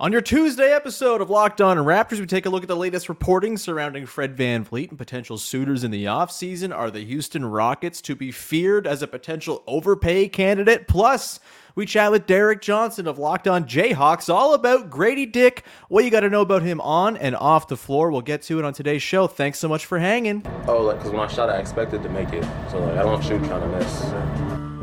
On your Tuesday episode of Locked On Raptors, we take a look at the latest reporting surrounding Fred VanVleet and potential suitors in the offseason. Are the Houston Rockets to be feared as a potential overpay candidate? Plus, we chat with Derek Johnson of Locked On Jayhawks all about Gradey Dick, what you got to know about him on and off the floor. We'll get to it on today's show. Thanks so much for hanging. Oh, like, because when I shot, I expected to make it. So, like, I don't shoot trying to miss.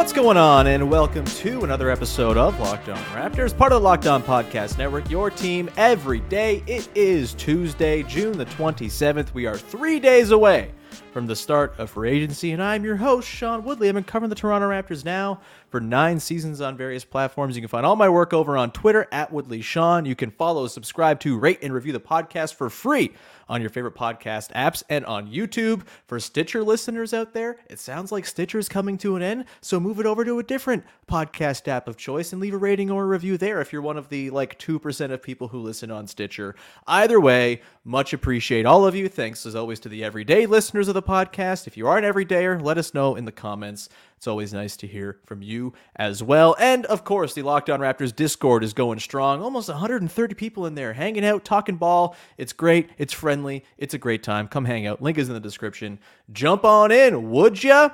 What's going on? And welcome to another episode of Locked On Raptors, part of the Locked On Podcast Network, your team every day. It is Tuesday, June the 27th. We are three days away from the start of free agency, and I'm your host, Sean Woodley. I've been covering the Toronto Raptors now for nine seasons on various platforms. You can find all my work over on Twitter at Woodley Sean. You can follow, subscribe to, rate, and review the podcast for free on your favorite podcast apps and on YouTube. For Stitcher listeners out there, it sounds like Stitcher is coming to an end, so move it over to a different podcast app of choice and leave a rating or a review there if you're one of the like 2% of people who listen on Stitcher. Either way, much appreciate all of you. Thanks as always to the everyday listeners of the podcast. If you are an everydayer, let us know in the comments. It's always nice to hear from you as well. And of course, the Locked On Raptors Discord is going strong. Almost 130 people in there hanging out, talking ball. It's great. It's friendly. It's a great time. Come hang out. Link is in the description. Jump on in, would ya?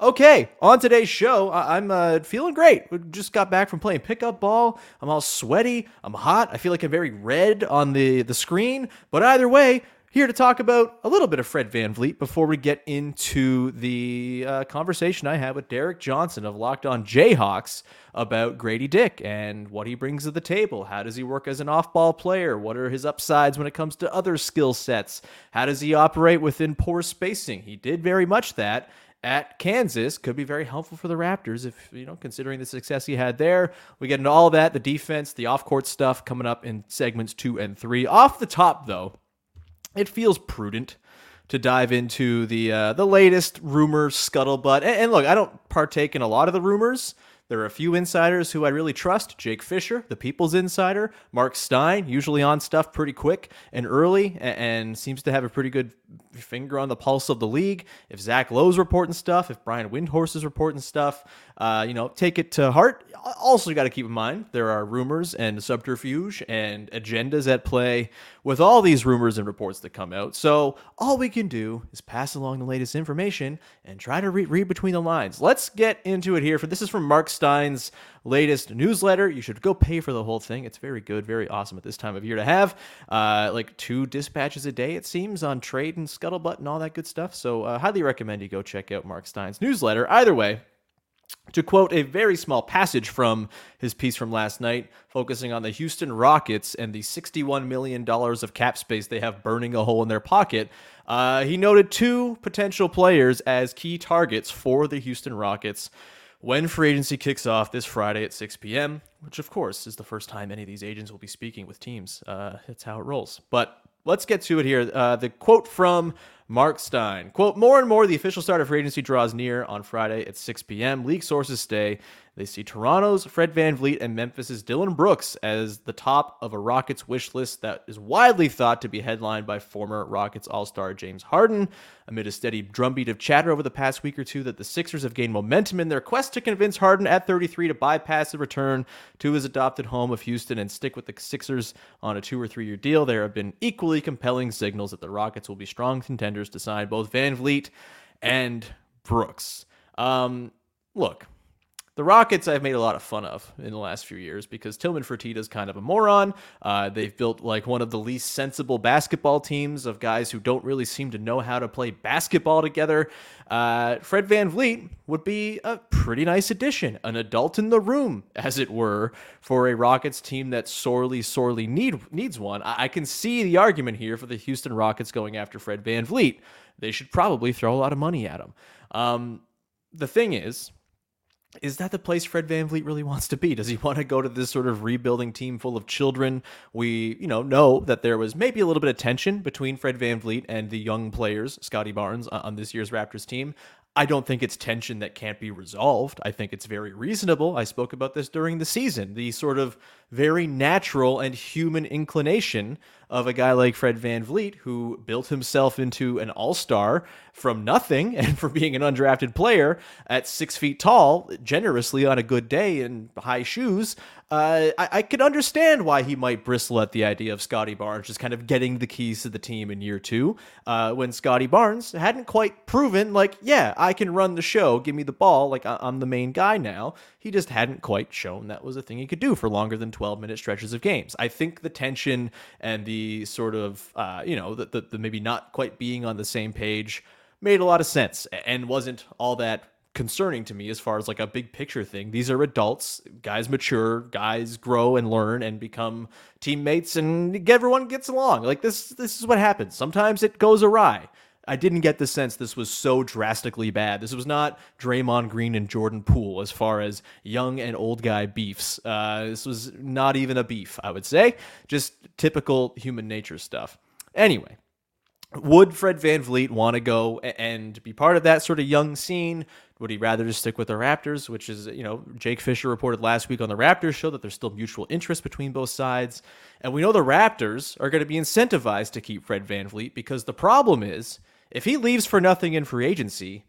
Okay, on today's show, I- am uh, feeling great. We just got back from playing pickup ball. I'm all sweaty. I'm hot. I feel like I'm very red on the, the screen. But either way, here to talk about a little bit of Fred VanVleet before we get into the uh, conversation I had with Derek Johnson of Locked On Jayhawks about Gradey Dick and what he brings to the table. How does he work as an off ball player? What are his upsides when it comes to other skill sets? How does he operate within poor spacing? He did very much that at Kansas could be very helpful for the Raptors if, you know, considering the success he had there. We get into all that, the defense, the off court stuff coming up in segments two and three. Off the top, though, it feels prudent to dive into the uh, the latest rumors, scuttlebutt. And, and look, I don't partake in a lot of the rumors. There are a few insiders who I really trust Jake Fisher, the People's Insider, Marc Stein, usually on stuff pretty quick and early, and, and seems to have a pretty good finger on the pulse of the league. If Zach Lowe's reporting stuff, if Brian Windhorst is reporting stuff, uh, you know, take it to heart. Also, you got to keep in mind there are rumors and subterfuge and agendas at play with all these rumors and reports that come out. So all we can do is pass along the latest information and try to re- read between the lines. Let's get into it here. For this is from Marc Stein's latest newsletter. You should go pay for the whole thing. It's very good, very awesome at this time of year to have. Uh, like two dispatches a day, it seems, on trade and scuttlebutt and all that good stuff. So, uh, highly recommend you go check out Marc Stein's newsletter. Either way, to quote a very small passage from his piece from last night, focusing on the Houston Rockets and the $61 million of cap space they have burning a hole in their pocket, uh, he noted two potential players as key targets for the Houston Rockets when free agency kicks off this Friday at 6 p.m., which of course is the first time any of these agents will be speaking with teams. Uh, it's how it rolls. But let's get to it here. Uh, the quote from Marc Stein. Quote, more and more the official start of free agency draws near on Friday at 6 p.m. League sources say they see Toronto's Fred VanVleet and Memphis's Dillon Brooks as the top of a Rockets wish list that is widely thought to be headlined by former Rockets All-Star James Harden. Amid a steady drumbeat of chatter over the past week or two that the Sixers have gained momentum in their quest to convince Harden at 33 to bypass the return to his adopted home of Houston and stick with the Sixers on a two or three year deal, there have been equally compelling signals that the Rockets will be strong contenders to sign both VanVleet and Brooks. Um, look, the Rockets, I've made a lot of fun of in the last few years because Tillman Fertitta is kind of a moron. Uh, they've built like one of the least sensible basketball teams of guys who don't really seem to know how to play basketball together. Uh, Fred VanVleet would be a pretty nice addition, an adult in the room, as it were, for a Rockets team that sorely, sorely need, needs one. I, I can see the argument here for the Houston Rockets going after Fred VanVleet. They should probably throw a lot of money at him. Um, the thing is, is that the place Fred VanVleet really wants to be? Does he want to go to this sort of rebuilding team full of children? We, you know, know that there was maybe a little bit of tension between Fred VanVleet and the young players, Scottie Barnes, uh, on this year's Raptors team. I don't think it's tension that can't be resolved. I think it's very reasonable. I spoke about this during the season. The sort of very natural and human inclination of a guy like Fred VanVleet, who built himself into an all star from nothing and for being an undrafted player at six feet tall, generously on a good day in high shoes, uh, I, I could understand why he might bristle at the idea of Scottie Barnes just kind of getting the keys to the team in year two, uh, when Scottie Barnes hadn't quite proven, like, yeah, I can run the show, give me the ball, like I'm the main guy now. He just hadn't quite shown that was a thing he could do for longer than 12 minute stretches of games. I think the tension and the sort of, uh, you know, the, the, the maybe not quite being on the same page made a lot of sense and wasn't all that concerning to me as far as like a big picture thing. These are adults, guys mature, guys grow and learn and become teammates and everyone gets along. Like this this is what happens. Sometimes it goes awry. I didn't get the sense this was so drastically bad. This was not Draymond Green and Jordan Poole as far as young and old guy beefs. Uh, this was not even a beef, I would say. Just typical human nature stuff. Anyway, would Fred VanVleet want to go and be part of that sort of young scene? Would he rather just stick with the Raptors, which is, you know, Jake Fisher reported last week on the Raptors show that there's still mutual interest between both sides. And we know the Raptors are going to be incentivized to keep Fred VanVleet because the problem is if he leaves for nothing in free agency,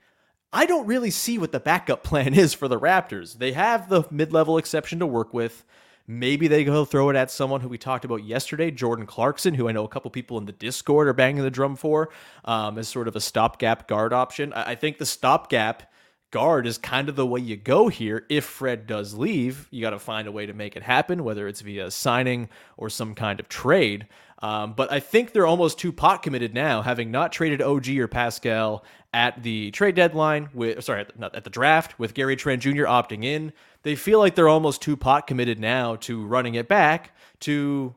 I don't really see what the backup plan is for the Raptors. They have the mid level exception to work with. Maybe they go throw it at someone who we talked about yesterday, Jordan Clarkson, who I know a couple people in the Discord are banging the drum for um, as sort of a stopgap guard option. I, I think the stopgap guard is kind of the way you go here. If Fred does leave, you got to find a way to make it happen, whether it's via signing or some kind of trade. Um, but I think they're almost too pot committed now, having not traded OG or Pascal at the trade deadline with sorry, not at the draft with Gary Trent Jr. opting in. They feel like they're almost too pot committed now to running it back to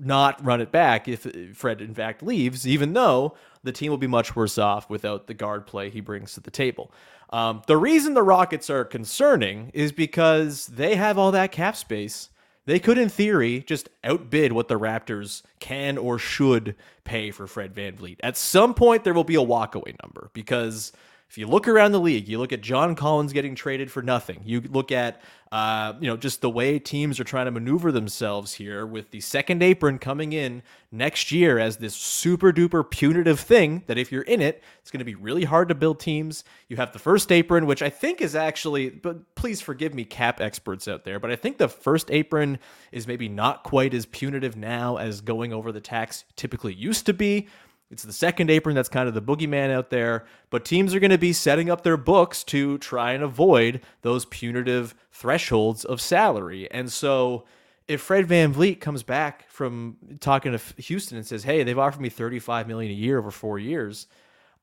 not run it back if Fred in fact leaves, even though the team will be much worse off without the guard play he brings to the table. Um, the reason the Rockets are concerning is because they have all that cap space they could, in theory, just outbid what the Raptors can or should pay for Fred VanVleet. At some point, there will be a walkaway number because if you look around the league, you look at John Collins getting traded for nothing. You look at, uh, you know, just the way teams are trying to maneuver themselves here with the second apron coming in next year as this super duper punitive thing that if you're in it, it's going to be really hard to build teams. You have the first apron, which I think is actually, but please forgive me, cap experts out there, but I think the first apron is maybe not quite as punitive now as going over the tax typically used to be. It's the second apron that's kind of the boogeyman out there, but teams are going to be setting up their books to try and avoid those punitive thresholds of salary. And so if Fred VanVleet comes back from talking to Houston and says, "Hey, they've offered me 35 million a year over 4 years."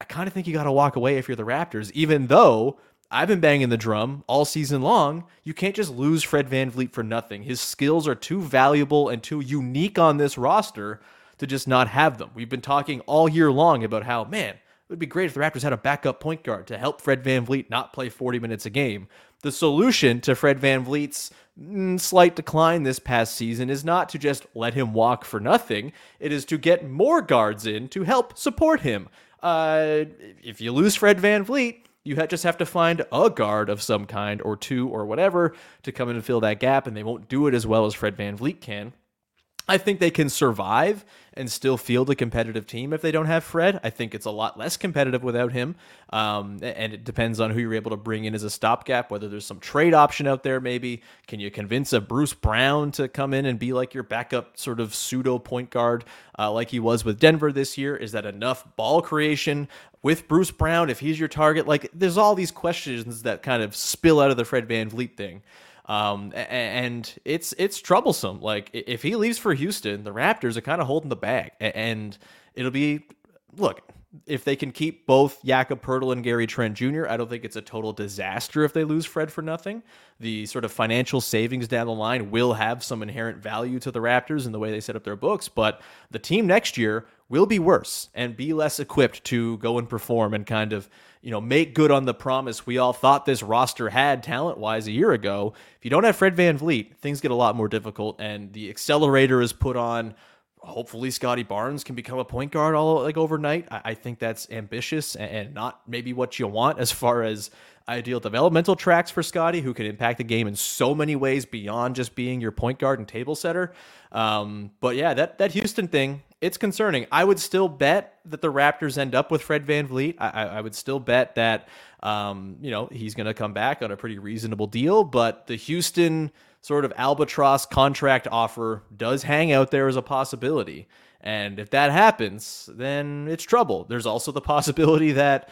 I kind of think you got to walk away if you're the Raptors, even though I've been banging the drum all season long. You can't just lose Fred VanVleet for nothing. His skills are too valuable and too unique on this roster to just not have them. We've been talking all year long about how, man, it would be great if the Raptors had a backup point guard to help Fred VanVleet not play 40 minutes a game. The solution to Fred VanVleet's mm, slight decline this past season is not to just let him walk for nothing, it is to get more guards in to help support him. Uh, if you lose Fred VanVleet, you just have to find a guard of some kind or two or whatever to come in and fill that gap, and they won't do it as well as Fred VanVleet can. I think they can survive and still field a competitive team if they don't have Fred. I think it's a lot less competitive without him. Um, and it depends on who you're able to bring in as a stopgap, whether there's some trade option out there, maybe. Can you convince a Bruce Brown to come in and be like your backup sort of pseudo point guard uh, like he was with Denver this year? Is that enough ball creation with Bruce Brown if he's your target? Like, there's all these questions that kind of spill out of the Fred VanVleet thing. Um, and it's it's troublesome. Like if he leaves for Houston, the Raptors are kind of holding the bag, and it'll be look if they can keep both Jakob Poeltl and Gary Trent Jr., I don't think it's a total disaster if they lose Fred for nothing. The sort of financial savings down the line will have some inherent value to the Raptors in the way they set up their books, but the team next year will be worse and be less equipped to go and perform and kind of, you know, make good on the promise we all thought this roster had talent wise a year ago. If you don't have Fred VanVleet, things get a lot more difficult and the accelerator is put on hopefully Scottie Barnes can become a point guard all like overnight. I, I think that's ambitious and, and, not maybe what you want as far as ideal developmental tracks for Scottie, who can impact the game in so many ways beyond just being your point guard and table setter. Um, but yeah, that that Houston thing, it's concerning. I would still bet that the Raptors end up with Fred VanVleet. I, I would still bet that um, you know he's going to come back on a pretty reasonable deal. But the Houston sort of albatross contract offer does hang out there as a possibility. And if that happens, then it's trouble. There's also the possibility that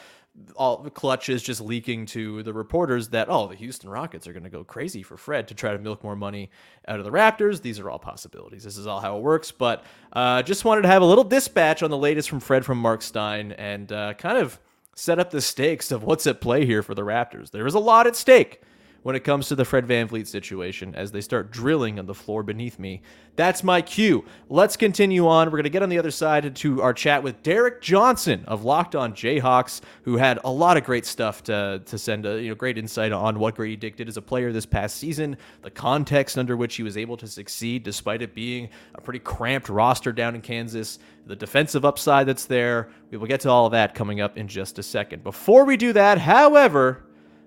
all the clutch is just leaking to the reporters that oh the Houston Rockets are going to go crazy for Fred to try to milk more money out of the Raptors. These are all possibilities. This is all how it works. But uh, just wanted to have a little dispatch on the latest from Fred from Marc Stein and uh, kind of set up the stakes of what's at play here for the Raptors. There is a lot at stake when it comes to the Fred Van VanVleet situation as they start drilling on the floor beneath me. That's my cue. Let's continue on. We're going to get on the other side to our chat with Derek Johnson of Locked On Jayhawks, who had a lot of great stuff to, to send a you know great insight on what Gradey Dick did as a player this past season, the context under which he was able to succeed despite it being a pretty cramped roster down in Kansas, the defensive upside that's there. We will get to all of that coming up in just a second. Before we do that, however,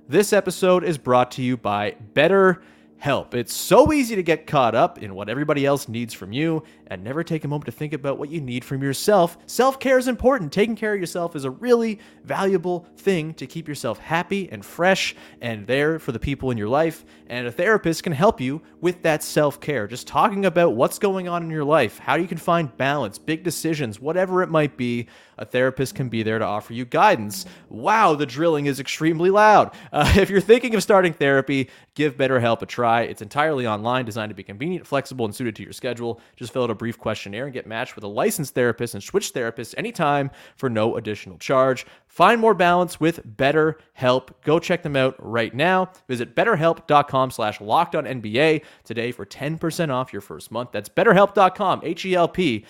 this episode is brought to you by Better Help. It's so easy to get caught up in what everybody else needs from you and never take a moment to think about what you need from yourself. Self care is important. Taking care of yourself is a really valuable thing to keep yourself happy and fresh and there for the people in your life. And a therapist can help you with that self care. Just talking about what's going on in your life, how you can find balance, big decisions, whatever it might be, a therapist can be there to offer you guidance. Wow, the drilling is extremely loud. Uh, if you're thinking of starting therapy, give BetterHelp a try. It's entirely online, designed to be convenient, flexible, and suited to your schedule. Just fill out a brief questionnaire and get matched with a licensed therapist and switch therapists anytime for no additional charge. Find more balance with BetterHelp. Go check them out right now. Visit betterhelp.com slash locked on NBA today for 10% off your first month. That's betterhelp.com, H E L P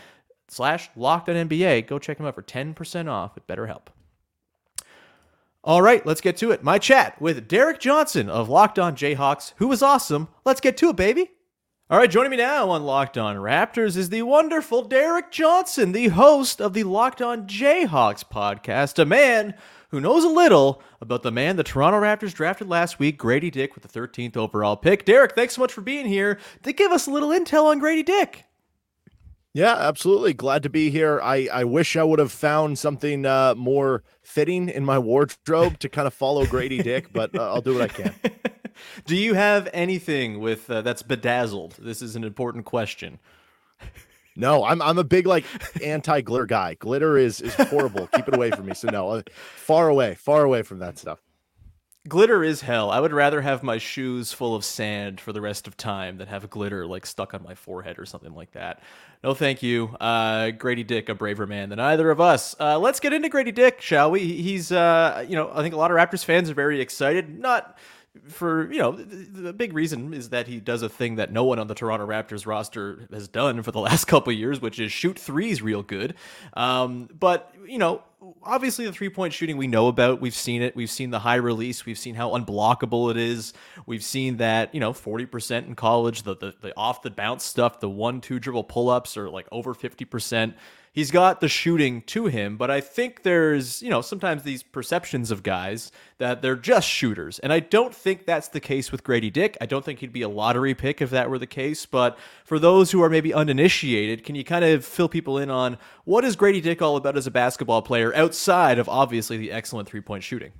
slash locked on NBA. Go check them out for 10% off with BetterHelp. All right, let's get to it. My chat with Derek Johnson of Locked On Jayhawks, who was awesome. Let's get to it, baby. All right, joining me now on Locked On Raptors is the wonderful Derek Johnson, the host of the Locked On Jayhawks podcast, a man who knows a little about the man the Toronto Raptors drafted last week, Gradey Dick, with the 13th overall pick. Derek, thanks so much for being here to give us a little intel on Gradey Dick. Yeah, absolutely. Glad to be here. I, I wish I would have found something uh, more fitting in my wardrobe to kind of follow Gradey Dick, but uh, I'll do what I can. Do you have anything with uh, that's bedazzled? This is an important question. No, I'm I'm a big like anti glitter guy. Glitter is is horrible. Keep it away from me. So no, uh, far away, far away from that stuff. Glitter is hell. I would rather have my shoes full of sand for the rest of time than have glitter like stuck on my forehead or something like that. No, thank you. Uh, Gradey Dick, a braver man than either of us. Uh, let's get into Gradey Dick, shall we? He's, uh, you know, I think a lot of Raptors fans are very excited. Not for you know the, big reason is that he does a thing that no one on the Toronto Raptors roster has done for the last couple years, which is shoot threes real good. Um, but you know, obviously the three point shooting we know about. We've seen it. We've seen the high release. We've seen how unblockable it is. We've seen that you know forty percent in college. The, the the off the bounce stuff, the one two dribble pull ups are like over fifty percent he's got the shooting to him, but I think there's, you know, sometimes these perceptions of guys that they're just shooters. And I don't think that's the case with Gradey Dick. I don't think he'd be a lottery pick if that were the case. But for those who are maybe uninitiated, can you kind of fill people in on what is Gradey Dick all about as a basketball player outside of obviously the excellent three point shooting?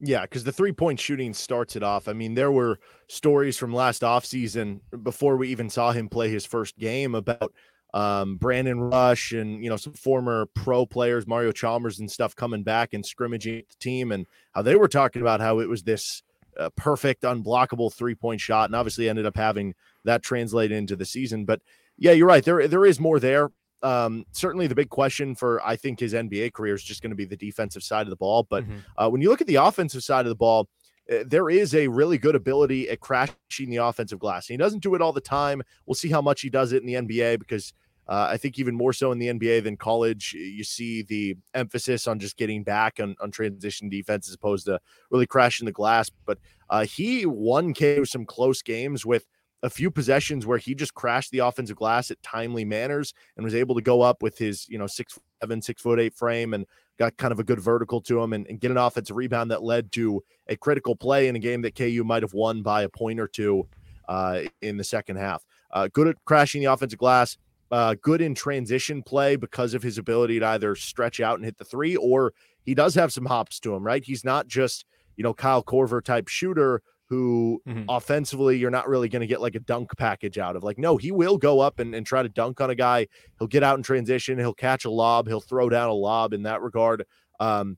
Yeah, because the three point shooting starts it off. I mean, there were stories from last offseason before we even saw him play his first game about um, Brandon Rush and you know some former pro players, Mario Chalmers and stuff coming back and scrimmaging the team, and how they were talking about how it was this uh, perfect, unblockable three point shot, and obviously ended up having that translate into the season. But yeah, you're right. There there is more there. Um, certainly, the big question for I think his NBA career is just going to be the defensive side of the ball. But mm-hmm. uh, when you look at the offensive side of the ball, uh, there is a really good ability at crashing the offensive glass. And he doesn't do it all the time. We'll see how much he does it in the NBA because Uh, I think even more so in the NBA than college, you see the emphasis on just getting back on, on transition defense as opposed to really crashing the glass. But uh, he won KU some close games with a few possessions where he just crashed the offensive glass at timely manners and was able to go up with his, you know, six seven, six foot eight frame and got kind of a good vertical to him and, and get an offensive rebound that led to a critical play in a game that KU might have won by a point or two uh, in the second half. Uh, good at crashing the offensive glass, uh, good in transition play because of his ability to either stretch out and hit the three, or he does have some hops to him, right? He's not just, you know, Kyle Korver type shooter who mm-hmm. offensively you're not really going to get like a dunk package out of. Like, no, he will go up and, and try to dunk on a guy. He'll get out in transition, he'll catch a lob, he'll throw down a lob in that regard. Um,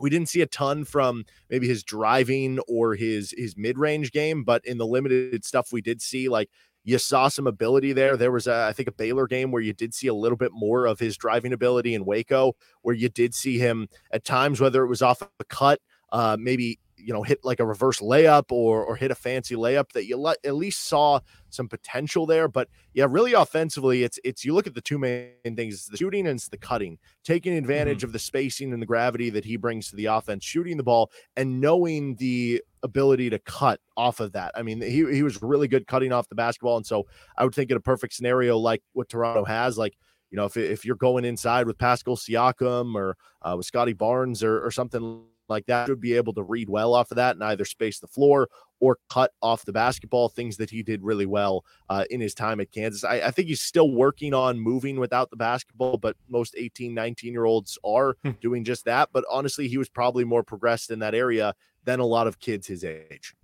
we didn't see a ton from maybe his driving or his his mid-range game, but in the limited stuff we did see, like you saw some ability there. There was, a, I think, a Baylor game where you did see a little bit more of his driving ability in Waco, where you did see him at times, whether it was off a cut, uh, maybe you know hit like a reverse layup or or hit a fancy layup that you le- at least saw some potential there. But yeah really offensively it's it's you look at the two main things it's the shooting and it's the cutting. Taking advantage mm-hmm. of the spacing and the gravity that he brings to the offense shooting the ball and knowing the ability to cut off of that. I mean he, he was really good cutting off the basketball and so i would think in a perfect scenario like what toronto has like you know, if, if you're going inside with Pascal Siakam or uh, with Scottie Barnes or, or something like that should be able to read well off of that and either space the floor or cut off the basketball, things that he did really well uh, in his time at Kansas. I, I, think he's still working on moving without the basketball, but most 18, 19 year olds are hmm. doing just that. But honestly, he was probably more progressed in that area than a lot of kids his age.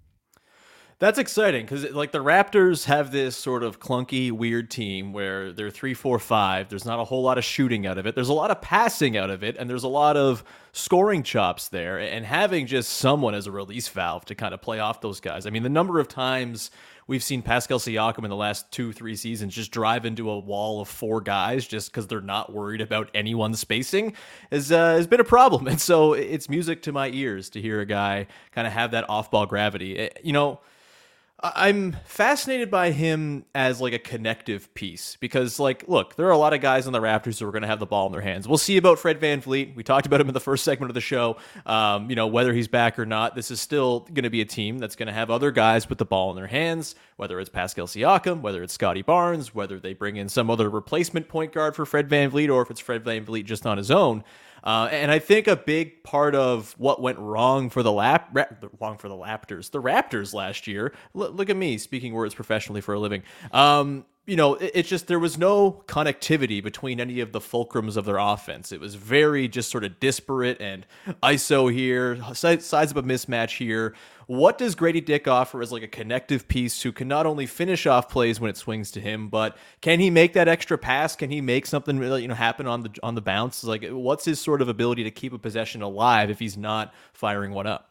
That's exciting because like the Raptors have this sort of clunky, weird team where they're three, four, five. There's not a whole lot of shooting out of it. There's a lot of passing out of it, and there's a lot of scoring chops there. And having just someone as a release valve to kind of play off those guys. I mean, the number of times we've seen Pascal Siakam in the last two, three seasons just drive into a wall of four guys just because they're not worried about anyone's spacing has uh, has been a problem. And so it's music to my ears to hear a guy kind of have that off ball gravity. It, you know I'm fascinated by him as like a connective piece because, like, look, there are a lot of guys on the Raptors who are going to have the ball in their hands. We'll see about Fred Van VanVleet. We talked about him in the first segment of the show. Um, you know, whether he's back or not, this is still going to be a team that's going to have other guys with the ball in their hands, whether it's Pascal Siakam, whether it's Scottie Barnes, whether they bring in some other replacement point guard for Fred Van VanVleet, or if it's Fred Van VanVleet just on his own. Uh, and I think a big part of what went wrong for the lap ra- wrong for the Raptors, the Raptors last year. L- look at me speaking words professionally for a living. Um, you know, it, it's just there was no connectivity between any of the fulcrums of their offense. It was very just sort of disparate and ISO here, size of a mismatch here. What does Gradey Dick offer as like a connective piece who can not only finish off plays when it swings to him, but can he make that extra pass? Can he make something really, you know happen on the on the bounce? Like, what's his sort of ability to keep a possession alive if he's not firing one up?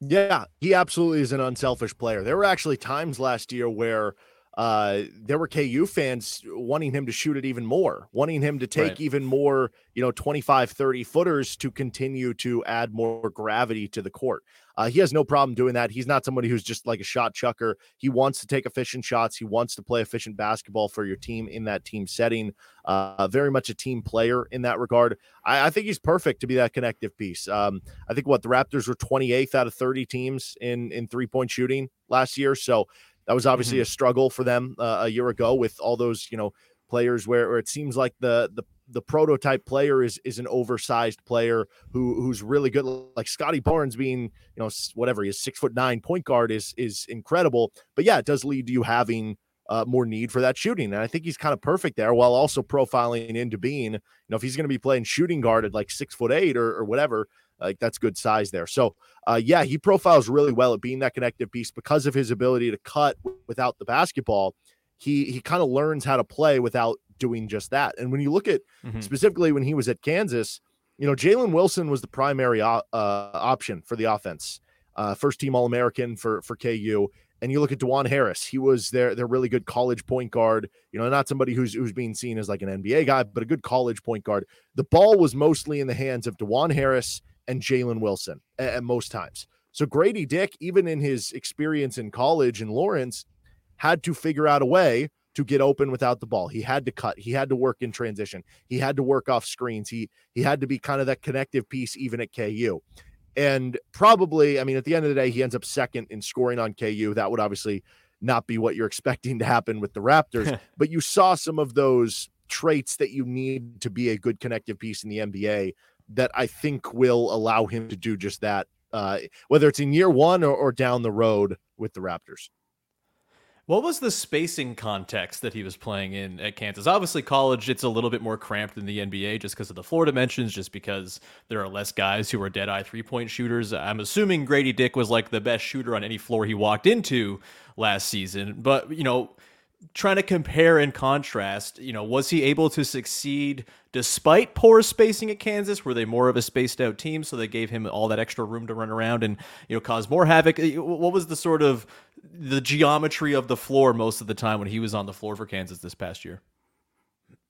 Yeah, he absolutely is an unselfish player. There were actually times last year where uh, there were KU fans wanting him to shoot it even more, wanting him to take right. even more, you know, 25, 30 footers to continue to add more gravity to the court. Uh, he has no problem doing that. He's not somebody who's just like a shot chucker. He wants to take efficient shots. He wants to play efficient basketball for your team in that team setting. Uh, very much a team player in that regard. I, I think he's perfect to be that connective piece. Um, I think what the Raptors were 28th out of 30 teams in in three point shooting last year. So that was obviously mm-hmm. a struggle for them uh, a year ago with all those, you know, players where, where it seems like the the the prototype player is is an oversized player who who's really good. Like Scottie Barnes being, you know, whatever he is, six foot nine point guard is is incredible. But yeah, it does lead to you having uh, more need for that shooting, and I think he's kind of perfect there, while also profiling into being, you know, if he's going to be playing shooting guard at like six foot eight or, or whatever, like that's good size there. So, uh, yeah, he profiles really well at being that connective piece because of his ability to cut without the basketball. He he kind of learns how to play without doing just that. And when you look at mm-hmm. specifically when he was at Kansas, you know, Jalen Wilson was the primary uh, option for the offense. Uh, first team All American for for KU. And you look at Dajuan Harris, he was their their really good college point guard. You know, not somebody who's who's being seen as like an NBA guy, but a good college point guard. The ball was mostly in the hands of Dajuan Harris and Jalen Wilson at, at most times. So Gradey Dick, even in his experience in college in Lawrence, had to figure out a way to get open without the ball. He had to cut. He had to work in transition. He had to work off screens. He he had to be kind of that connective piece even at KU. And probably, I mean, at the end of the day, he ends up second in scoring on KU. That would obviously not be what you're expecting to happen with the Raptors, but you saw some of those traits that you need to be a good connective piece in the NBA that I think will allow him to do just that, uh, whether it's in year one or, or down the road with the Raptors. What was the spacing context that he was playing in at Kansas? Obviously, college it's a little bit more cramped than the NBA just because of the floor dimensions, just because there are less guys who are dead eye three point shooters. I'm assuming Gradey Dick was like the best shooter on any floor he walked into last season, but you know trying to compare and contrast, you know, was he able to succeed despite poor spacing at Kansas? Were they more of a spaced out team, so they gave him all that extra room to run around and you know cause more havoc? Uh, what was the sort of the geometry of the floor most of the time when he was on the floor for Kansas this past year?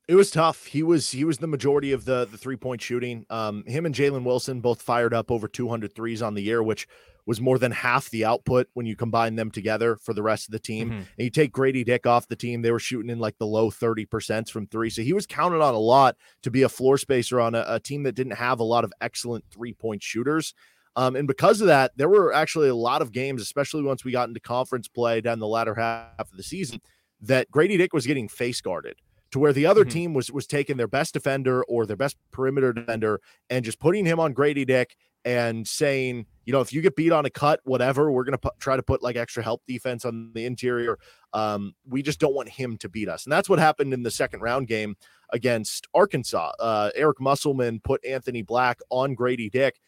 It was tough. He was he was the majority of the the three point shooting. Um, him and Jalen Wilson both fired up over 200 threes on the year, which was more than half the output when you combine them together for the rest of the team. Mm-hmm. And you take Gradey Dick off the team, they were shooting in like the low 30% from three. So he was counted on a lot to be a floor spacer on a, a team that didn't have a lot of excellent three point shooters. Um, and because of that, there were actually a lot of games, especially once we got into conference play down the latter half of the season, that Gradey Dick was getting face guarded to where the other mm-hmm. team was was taking their best defender or their best perimeter defender and just putting him on Gradey Dick and saying, you know, if you get beat on a cut, whatever, we're going to try to put like extra help defense on the interior. Um, we just don't want him to beat us. And that's what happened in the second round game against Arkansas. Uh, Eric Musselman put Anthony Black on Gradey Dick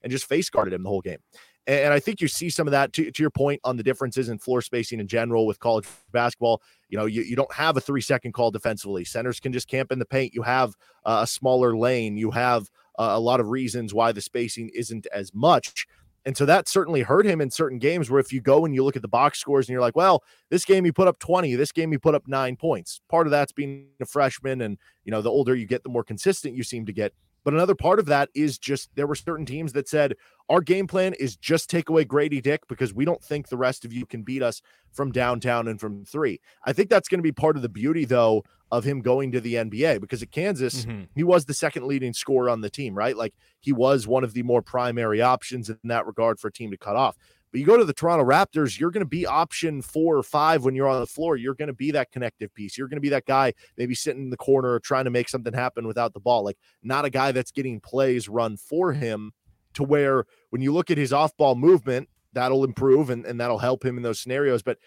and just face guarded him the whole game. And I think you see some of that to, to, your point on the differences in floor spacing in general with college basketball. You know, you, you don't have a three second call defensively. Centers can just camp in the paint. You have a smaller lane. You have a lot of reasons why the spacing isn't as much. And so that certainly hurt him in certain games where if you go and you look at the box scores and you're like, well, this game he put up 20, this game he put up nine points. Part of that's being a freshman. And, you know, the older you get, the more consistent you seem to get. But another part of that is just there were certain teams that said, our game plan is just take away Gradey Dick because we don't think the rest of you can beat us from downtown and from three. I think that's going to be part of the beauty, though, of him going to the NBA because at Kansas, mm-hmm. he was the second leading scorer on the team, right? Like he was one of the more primary options in that regard for a team to cut off. But you go to the Toronto Raptors, you're going to be option four or five when you're on the floor. You're going to be that connective piece. You're going to be that guy maybe sitting in the corner trying to make something happen without the ball. Like not a guy that's getting plays run for him to where when you look at his off ball movement, that'll improve and, and that'll help him in those scenarios. But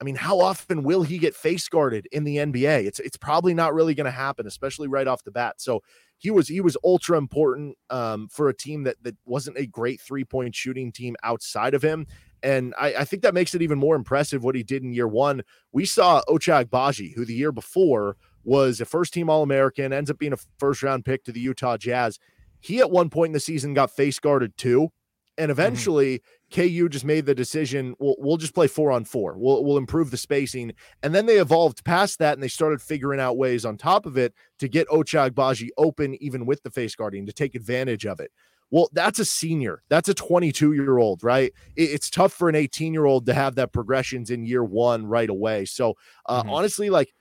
I mean, how often will he get face guarded in the NBA? It's it's probably not really going to happen, especially right off the bat. So he was he was ultra important um, for a team that that wasn't a great three point shooting team outside of him. And I, I, think that makes it even more impressive what he did in year one. We saw Ochai Agbaji, who the year before was a first team All American, ends up being a first round pick to the Utah Jazz. He at one point in the season got face guarded too. And mm-hmm. eventually, mm-hmm. KU just made the decision. We'll, we'll just play four on four. We'll, we'll improve the spacing. And then they evolved past that and they started figuring out ways on top of it to get Ochai Agbaji open, even with the face guarding, to take advantage of it. Well, that's a senior. That's a 22 year old, right? It's tough for an 18 year old to have that progressions in year one right away. So, uh, mm-hmm. honestly, like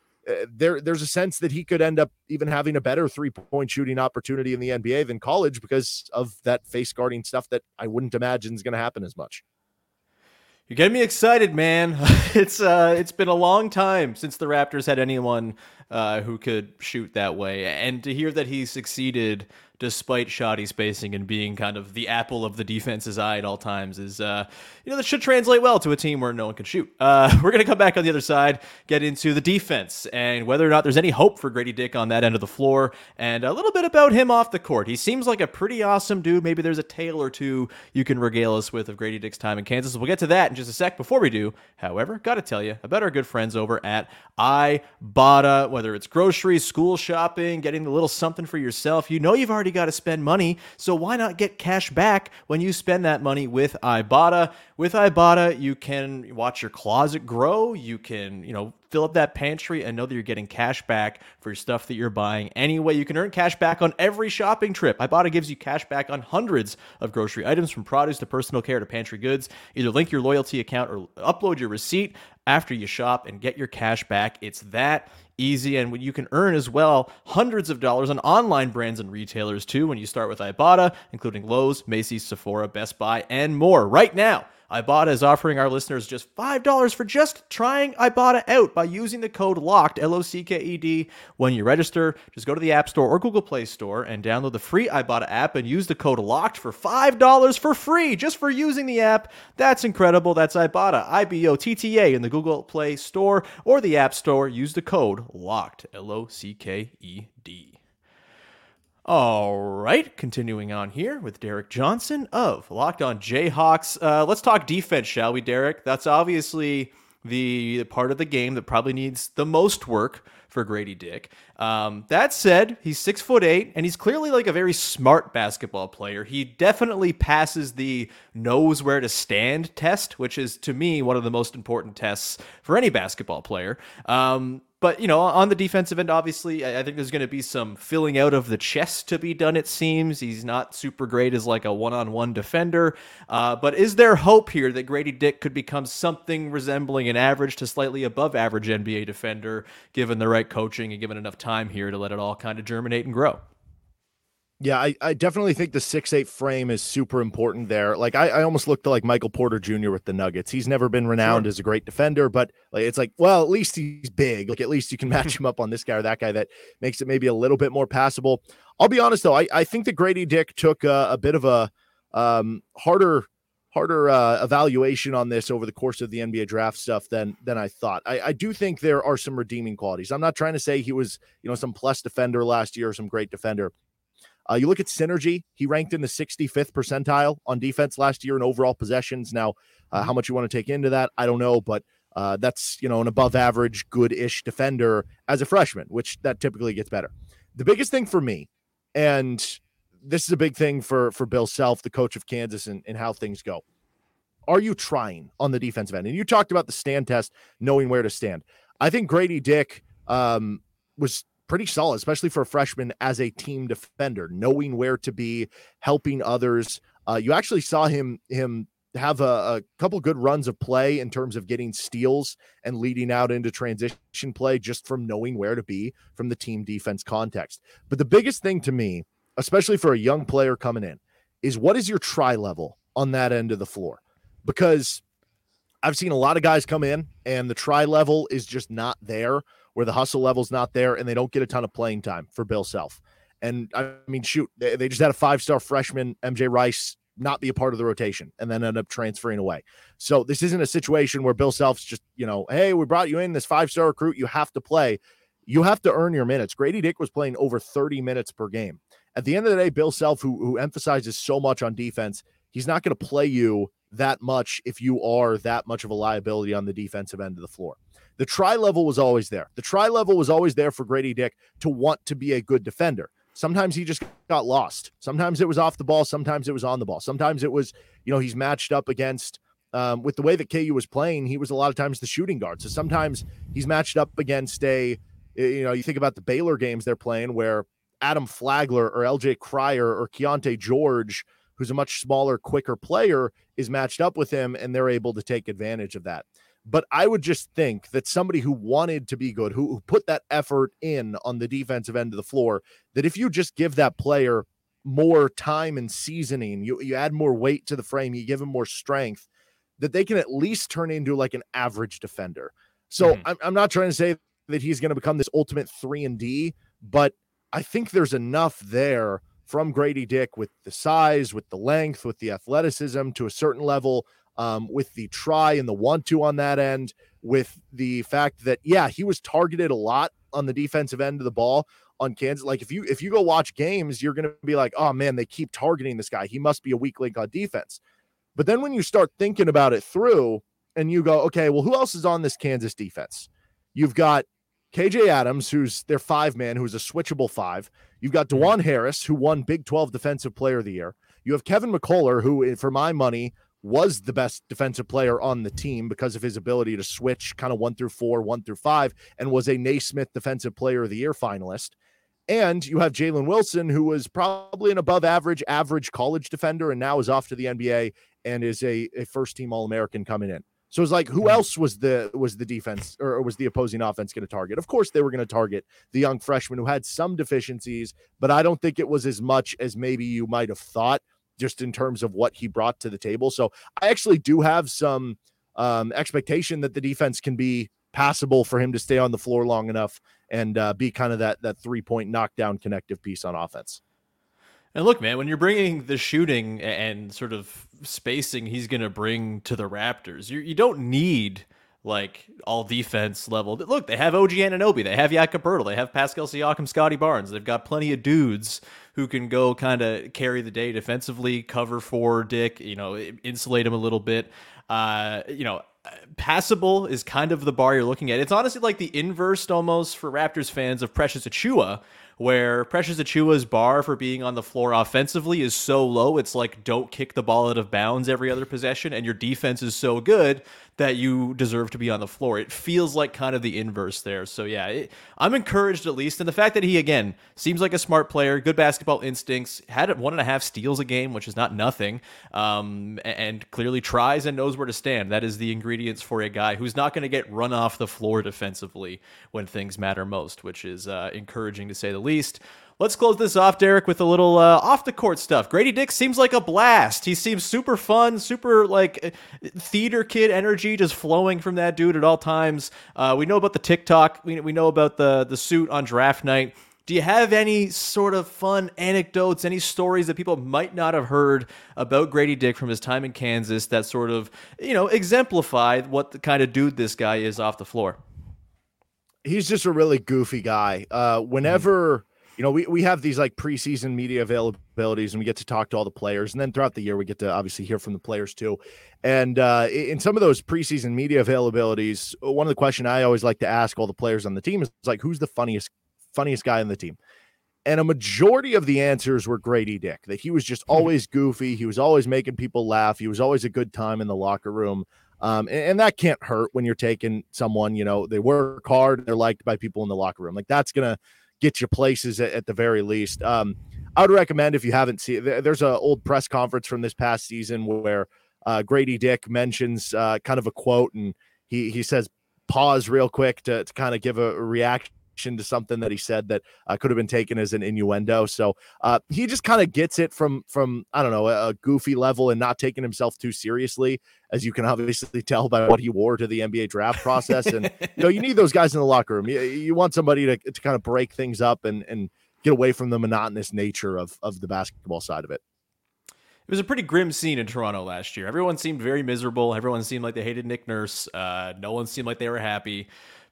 there there's a sense that he could end up even having a better three point shooting opportunity in the NBA than college because of that face guarding stuff that I wouldn't imagine is going to happen as much. You're getting me excited, man. It's uh, it's been a long time since the Raptors had anyone uh, who could shoot that way, and to hear that he succeeded despite shoddy spacing and being kind of the apple of the defense's eye at all times is, uh, you know, that should translate well to a team where no one can shoot. Uh, we're going to come back on the other side, get into the defense and whether or not there's any hope for Gradey Dick on that end of the floor and a little bit about him off the court. He seems like a pretty awesome dude. Maybe there's a tale or two you can regale us with of Gradey Dick's time in Kansas. We'll get to that in just a sec. Before we do, however, got to tell you about our good friends over at Ibotta, whether it's groceries, school shopping, getting a little something for yourself. You know you've already got to spend money, so why not get cash back when you spend that money with Ibotta? With Ibotta, you can watch your closet grow. You can, you know, fill up that pantry and know that you're getting cash back for stuff that you're buying anyway. You can earn cash back on every shopping trip. Ibotta gives you cash back on hundreds of grocery items from produce to personal care to pantry goods. Either link your loyalty account or upload your receipt after you shop and get your cash back. It's that easy and you can earn as well hundreds of dollars on online brands and retailers too when you start with Ibotta, including Lowe's, Macy's, Sephora, Best Buy, and more. Right now, Ibotta is offering our listeners just $5 for just trying Ibotta out by using the code LOCKED, L O C K E D, when you register. Just go to the App Store or Google Play Store and download the free Ibotta app and use the code LOCKED for $5 for free just for using the app. That's incredible. That's Ibotta, I B O T T A, in the Google Play Store or the App Store. Use the code LOCKED, L O C K E D. All right, continuing on here with Derek Johnson of Locked On Jayhawks. Uh, let's talk defense, shall we, Derek? That's obviously the part of the game that probably needs the most work for Gradey Dick. Um, that said, he's six foot eight, and he's clearly like a very smart basketball player. He definitely passes the knows where to stand test, which is to me one of the most important tests for any basketball player. Um, but you know, on the defensive end, obviously, I think there's going to be some filling out of the chest to be done. It seems he's not super great as like a one-on-one defender. Uh, but is there hope here that Gradey Dick could become something resembling an average to slightly above average NBA defender, given the right coaching and given enough time here to let it all kind of germinate and grow? Yeah, I, I definitely think the six eight frame is super important there. Like I, I almost looked to like Michael Porter Jr. with the Nuggets. He's never been renowned sure. as a great defender, but like it's like, well, at least he's big. Like at least you can match him up on this guy or that guy that makes it maybe a little bit more passable. I'll be honest though, I, I think that Gradey Dick took a, a bit of a um, harder harder uh, evaluation on this over the course of the NBA draft stuff than than I thought. I, I do think there are some redeeming qualities. I'm not trying to say he was you know some plus defender last year or some great defender. Uh, you look at synergy; he ranked in the 65th percentile on defense last year in overall possessions. Now, uh, how mm-hmm. much you want to take into that, I don't know, but uh, that's you know an above average, good-ish defender as a freshman, which that typically gets better. The biggest thing for me, and this is a big thing for for Bill Self, the coach of Kansas, and, and how things go. Are you trying on the defensive end? And you talked about the stand test, knowing where to stand. I think Gradey Dick um, was pretty solid, especially for a freshman as a team defender, knowing where to be, helping others. Uh, you actually saw him him have a, a, couple good runs of play in terms of getting steals and leading out into transition play just from knowing where to be from the team defense context. But the biggest thing to me, especially for a young player coming in, is what is your try level on that end of the floor? Because I've seen a lot of guys come in and the try level is just not there where the hustle level's not there and they don't get a ton of playing time for Bill Self. And I mean, shoot, they, just had a five star freshman, MJ Rice, not be a part of the rotation and then end up transferring away. So this isn't a situation where Bill Self's just, you know, hey, we brought you in this five star recruit. You have to play. You have to earn your minutes. Gradey Dick was playing over 30 minutes per game. At the end of the day, Bill Self, who, who emphasizes so much on defense, he's not going to play you that much if you are that much of a liability on the defensive end of the floor. The try level was always there. The try level was always there for Gradey Dick to want to be a good defender. Sometimes he just got lost. Sometimes it was off the ball. Sometimes it was on the ball. Sometimes it was, you know, he's matched up against, um, with the way that KU was playing, he was a lot of times the shooting guard. So sometimes he's matched up against a, you know, you think about the Baylor games they're playing where Adam Flagler or LJ Cryer or Keyonte George, who's a much smaller, quicker player, is matched up with him and they're able to take advantage of that. But I would just think that somebody who wanted to be good, who, who put that effort in on the defensive end of the floor, that if you just give that player more time and seasoning, you, you add more weight to the frame, you give him more strength, that they can at least turn into like an average defender. So mm-hmm. I'm, I'm not trying to say that he's going to become this ultimate three and D, but I think there's enough there from Gradey Dick with the size, with the length, with the athleticism to a certain level um, with the try and the want to on that end, with the fact that yeah, he was targeted a lot on the defensive end of the ball on Kansas. Like if you if you go watch games, you're gonna be like, oh man, they keep targeting this guy. He must be a weak link on defense. But then when you start thinking about it through and you go, okay, well, who else is on this Kansas defense? You've got KJ Adams, who's their five man, who's a switchable five. You've got mm-hmm. Harris, who won Big 12 Defensive Player of the Year. You have Kevin McCullar, who, for my money, was the best defensive player on the team because of his ability to switch kind of one through four, one through five, and was a Naismith Defensive Player of the Year finalist. And you have Jalen Wilson, who was probably an above average, average college defender, and now is off to the NBA and is a, a first team All American coming in. So it's like, who else was the was the defense or was the opposing offense going to target? Of course, they were going to target the young freshman who had some deficiencies, but I don't think it was as much as maybe you might have thought, just in terms of what he brought to the table. So I actually do have some um, expectation that the defense can be passable for him to stay on the floor long enough and uh, be kind of that that three point knockdown connective piece on offense. And look, man, when you're bringing the shooting and sort of spacing he's going to bring to the Raptors, you, you don't need like all defense level. Look, they have OG Anunoby, they have Jakob Poeltl, they have Pascal Siakam, Scottie Barnes. They've got plenty of dudes who can go kind of carry the day defensively, cover for Dick, you know, insulate him a little bit. Uh, you know, passable is kind of the bar you're looking at. It's honestly like the inverse almost for Raptors fans of Precious Achiuwa, where Precious Achiuwa's bar for being on the floor offensively is so low, it's like don't kick the ball out of bounds every other possession, and your defense is so good that you deserve to be on the floor. It feels like kind of the inverse there. So yeah, it, I'm encouraged at least, and the fact that he again seems like a smart player, good basketball instincts, had one and a half steals a game, which is not nothing, um, and clearly tries and knows where to stand. That is the ingredients for a guy who's not going to get run off the floor defensively when things matter most, which is uh, encouraging to say the least. Let's close this off, Derek, with a little uh, off the court stuff. Gradey Dick seems like a blast. He seems super fun, super like theater kid energy just flowing from that dude at all times. Uh, we know about the TikTok. We, we know about the the suit on draft night. Do you have any sort of fun anecdotes, any stories that people might not have heard about Gradey Dick from his time in Kansas that sort of, you know, exemplify what the kind of dude this guy is off the floor? He's just a really goofy guy. Uh, whenever. You know, we, we have these like preseason media availabilities and we get to talk to all the players. And then throughout the year, we get to obviously hear from the players too. And uh, in some of those preseason media availabilities, one of the questions I always like to ask all the players on the team is like, who's the funniest, funniest guy on the team? And a majority of the answers were Gradey Dick, that he was just hmm. always goofy. He was always making people laugh. He was always a good time in the locker room. Um, and, and, that can't hurt when you're taking someone, you know, they work hard, they're liked by people in the locker room. Like that's gonna get you places at, at the very least. Um, I would recommend if you haven't seen. There's an old press conference from this past season where uh, Gradey Dick mentions uh, kind of a quote, and he he says, "Pause real quick to, to kind of give a reaction." To something that he said that uh, could have been taken as an innuendo. So uh, he just kind of gets it from from I don't know a, a, goofy level and not taking himself too seriously, as you can obviously tell by what he wore to the NBA draft process. And you know you need those guys in the locker room. You, you want somebody to, to kind of break things up and and get away from the monotonous nature of of the basketball side of it. It was a pretty grim scene in Toronto last year. Everyone seemed very miserable. Everyone seemed like they hated Nick Nurse. Uh, no one seemed like they were happy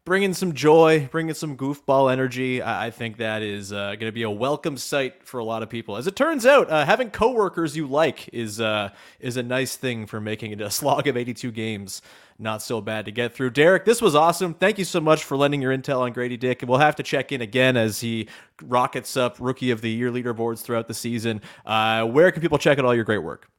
bringing some joy, bringing some goofball energy. I, I think that is uh, going to be a welcome sight for a lot of people. As it turns out, uh, having coworkers you like is uh, is a nice thing for making it a slog of 82 games not so bad to get through. Derek, this was awesome. Thank you so much for lending your intel on Gradey Dick. And we'll have to check in again as he rockets up rookie of the year leaderboards throughout the season. Uh, where can people check out all your great work?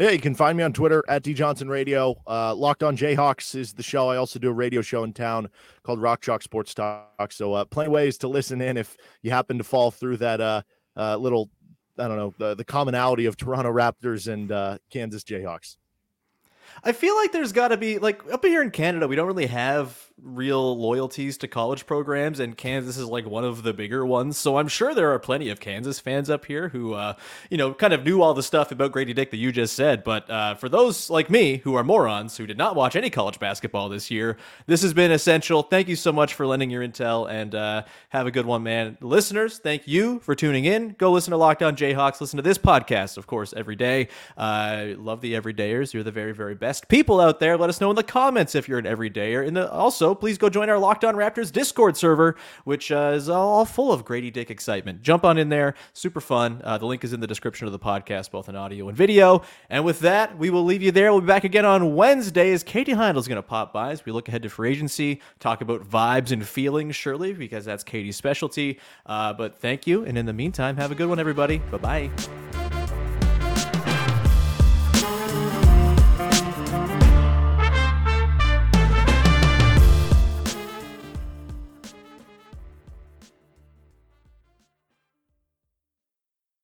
Yeah, you can find me on Twitter at D Johnson Radio. Uh, Locked on Jayhawks is the show. I also do a radio show in town called Rock Chalk Sports Talk. So, uh, plenty ways to listen in if you happen to fall through that uh, uh, little, I don't know, the, the commonality of Toronto Raptors and uh, Kansas Jayhawks. I feel like there's got to be like up here in Canada, we don't really have real loyalties to college programs, and Kansas is like one of the bigger ones. So I'm sure there are plenty of Kansas fans up here who, uh, you know, kind of knew all the stuff about Gradey Dick that you just said. But uh, for those like me who are morons who did not watch any college basketball this year, this has been essential. Thank you so much for lending your intel, and uh, have a good one, man. Listeners, thank you for tuning in. Go listen to Locked On Jayhawks. Listen to this podcast, of course, every day. Uh, love the everydayers. You're the very, very best people out there. Let us know in the comments if you're an everydayer. And also, please go join our Locked On Raptors Discord server, which uh, is all full of Gradey Dick excitement. Jump on in there, super fun. Uh, the link is in the description of the podcast, both in audio and video. And with that, we will leave you there. We'll be back again on Wednesday as Katie Heindl is going to pop by as we look ahead to free agency, talk about vibes and feelings, surely, because that's Katie's specialty. Uh, but thank you. And in the meantime, have a good one, everybody. Bye bye.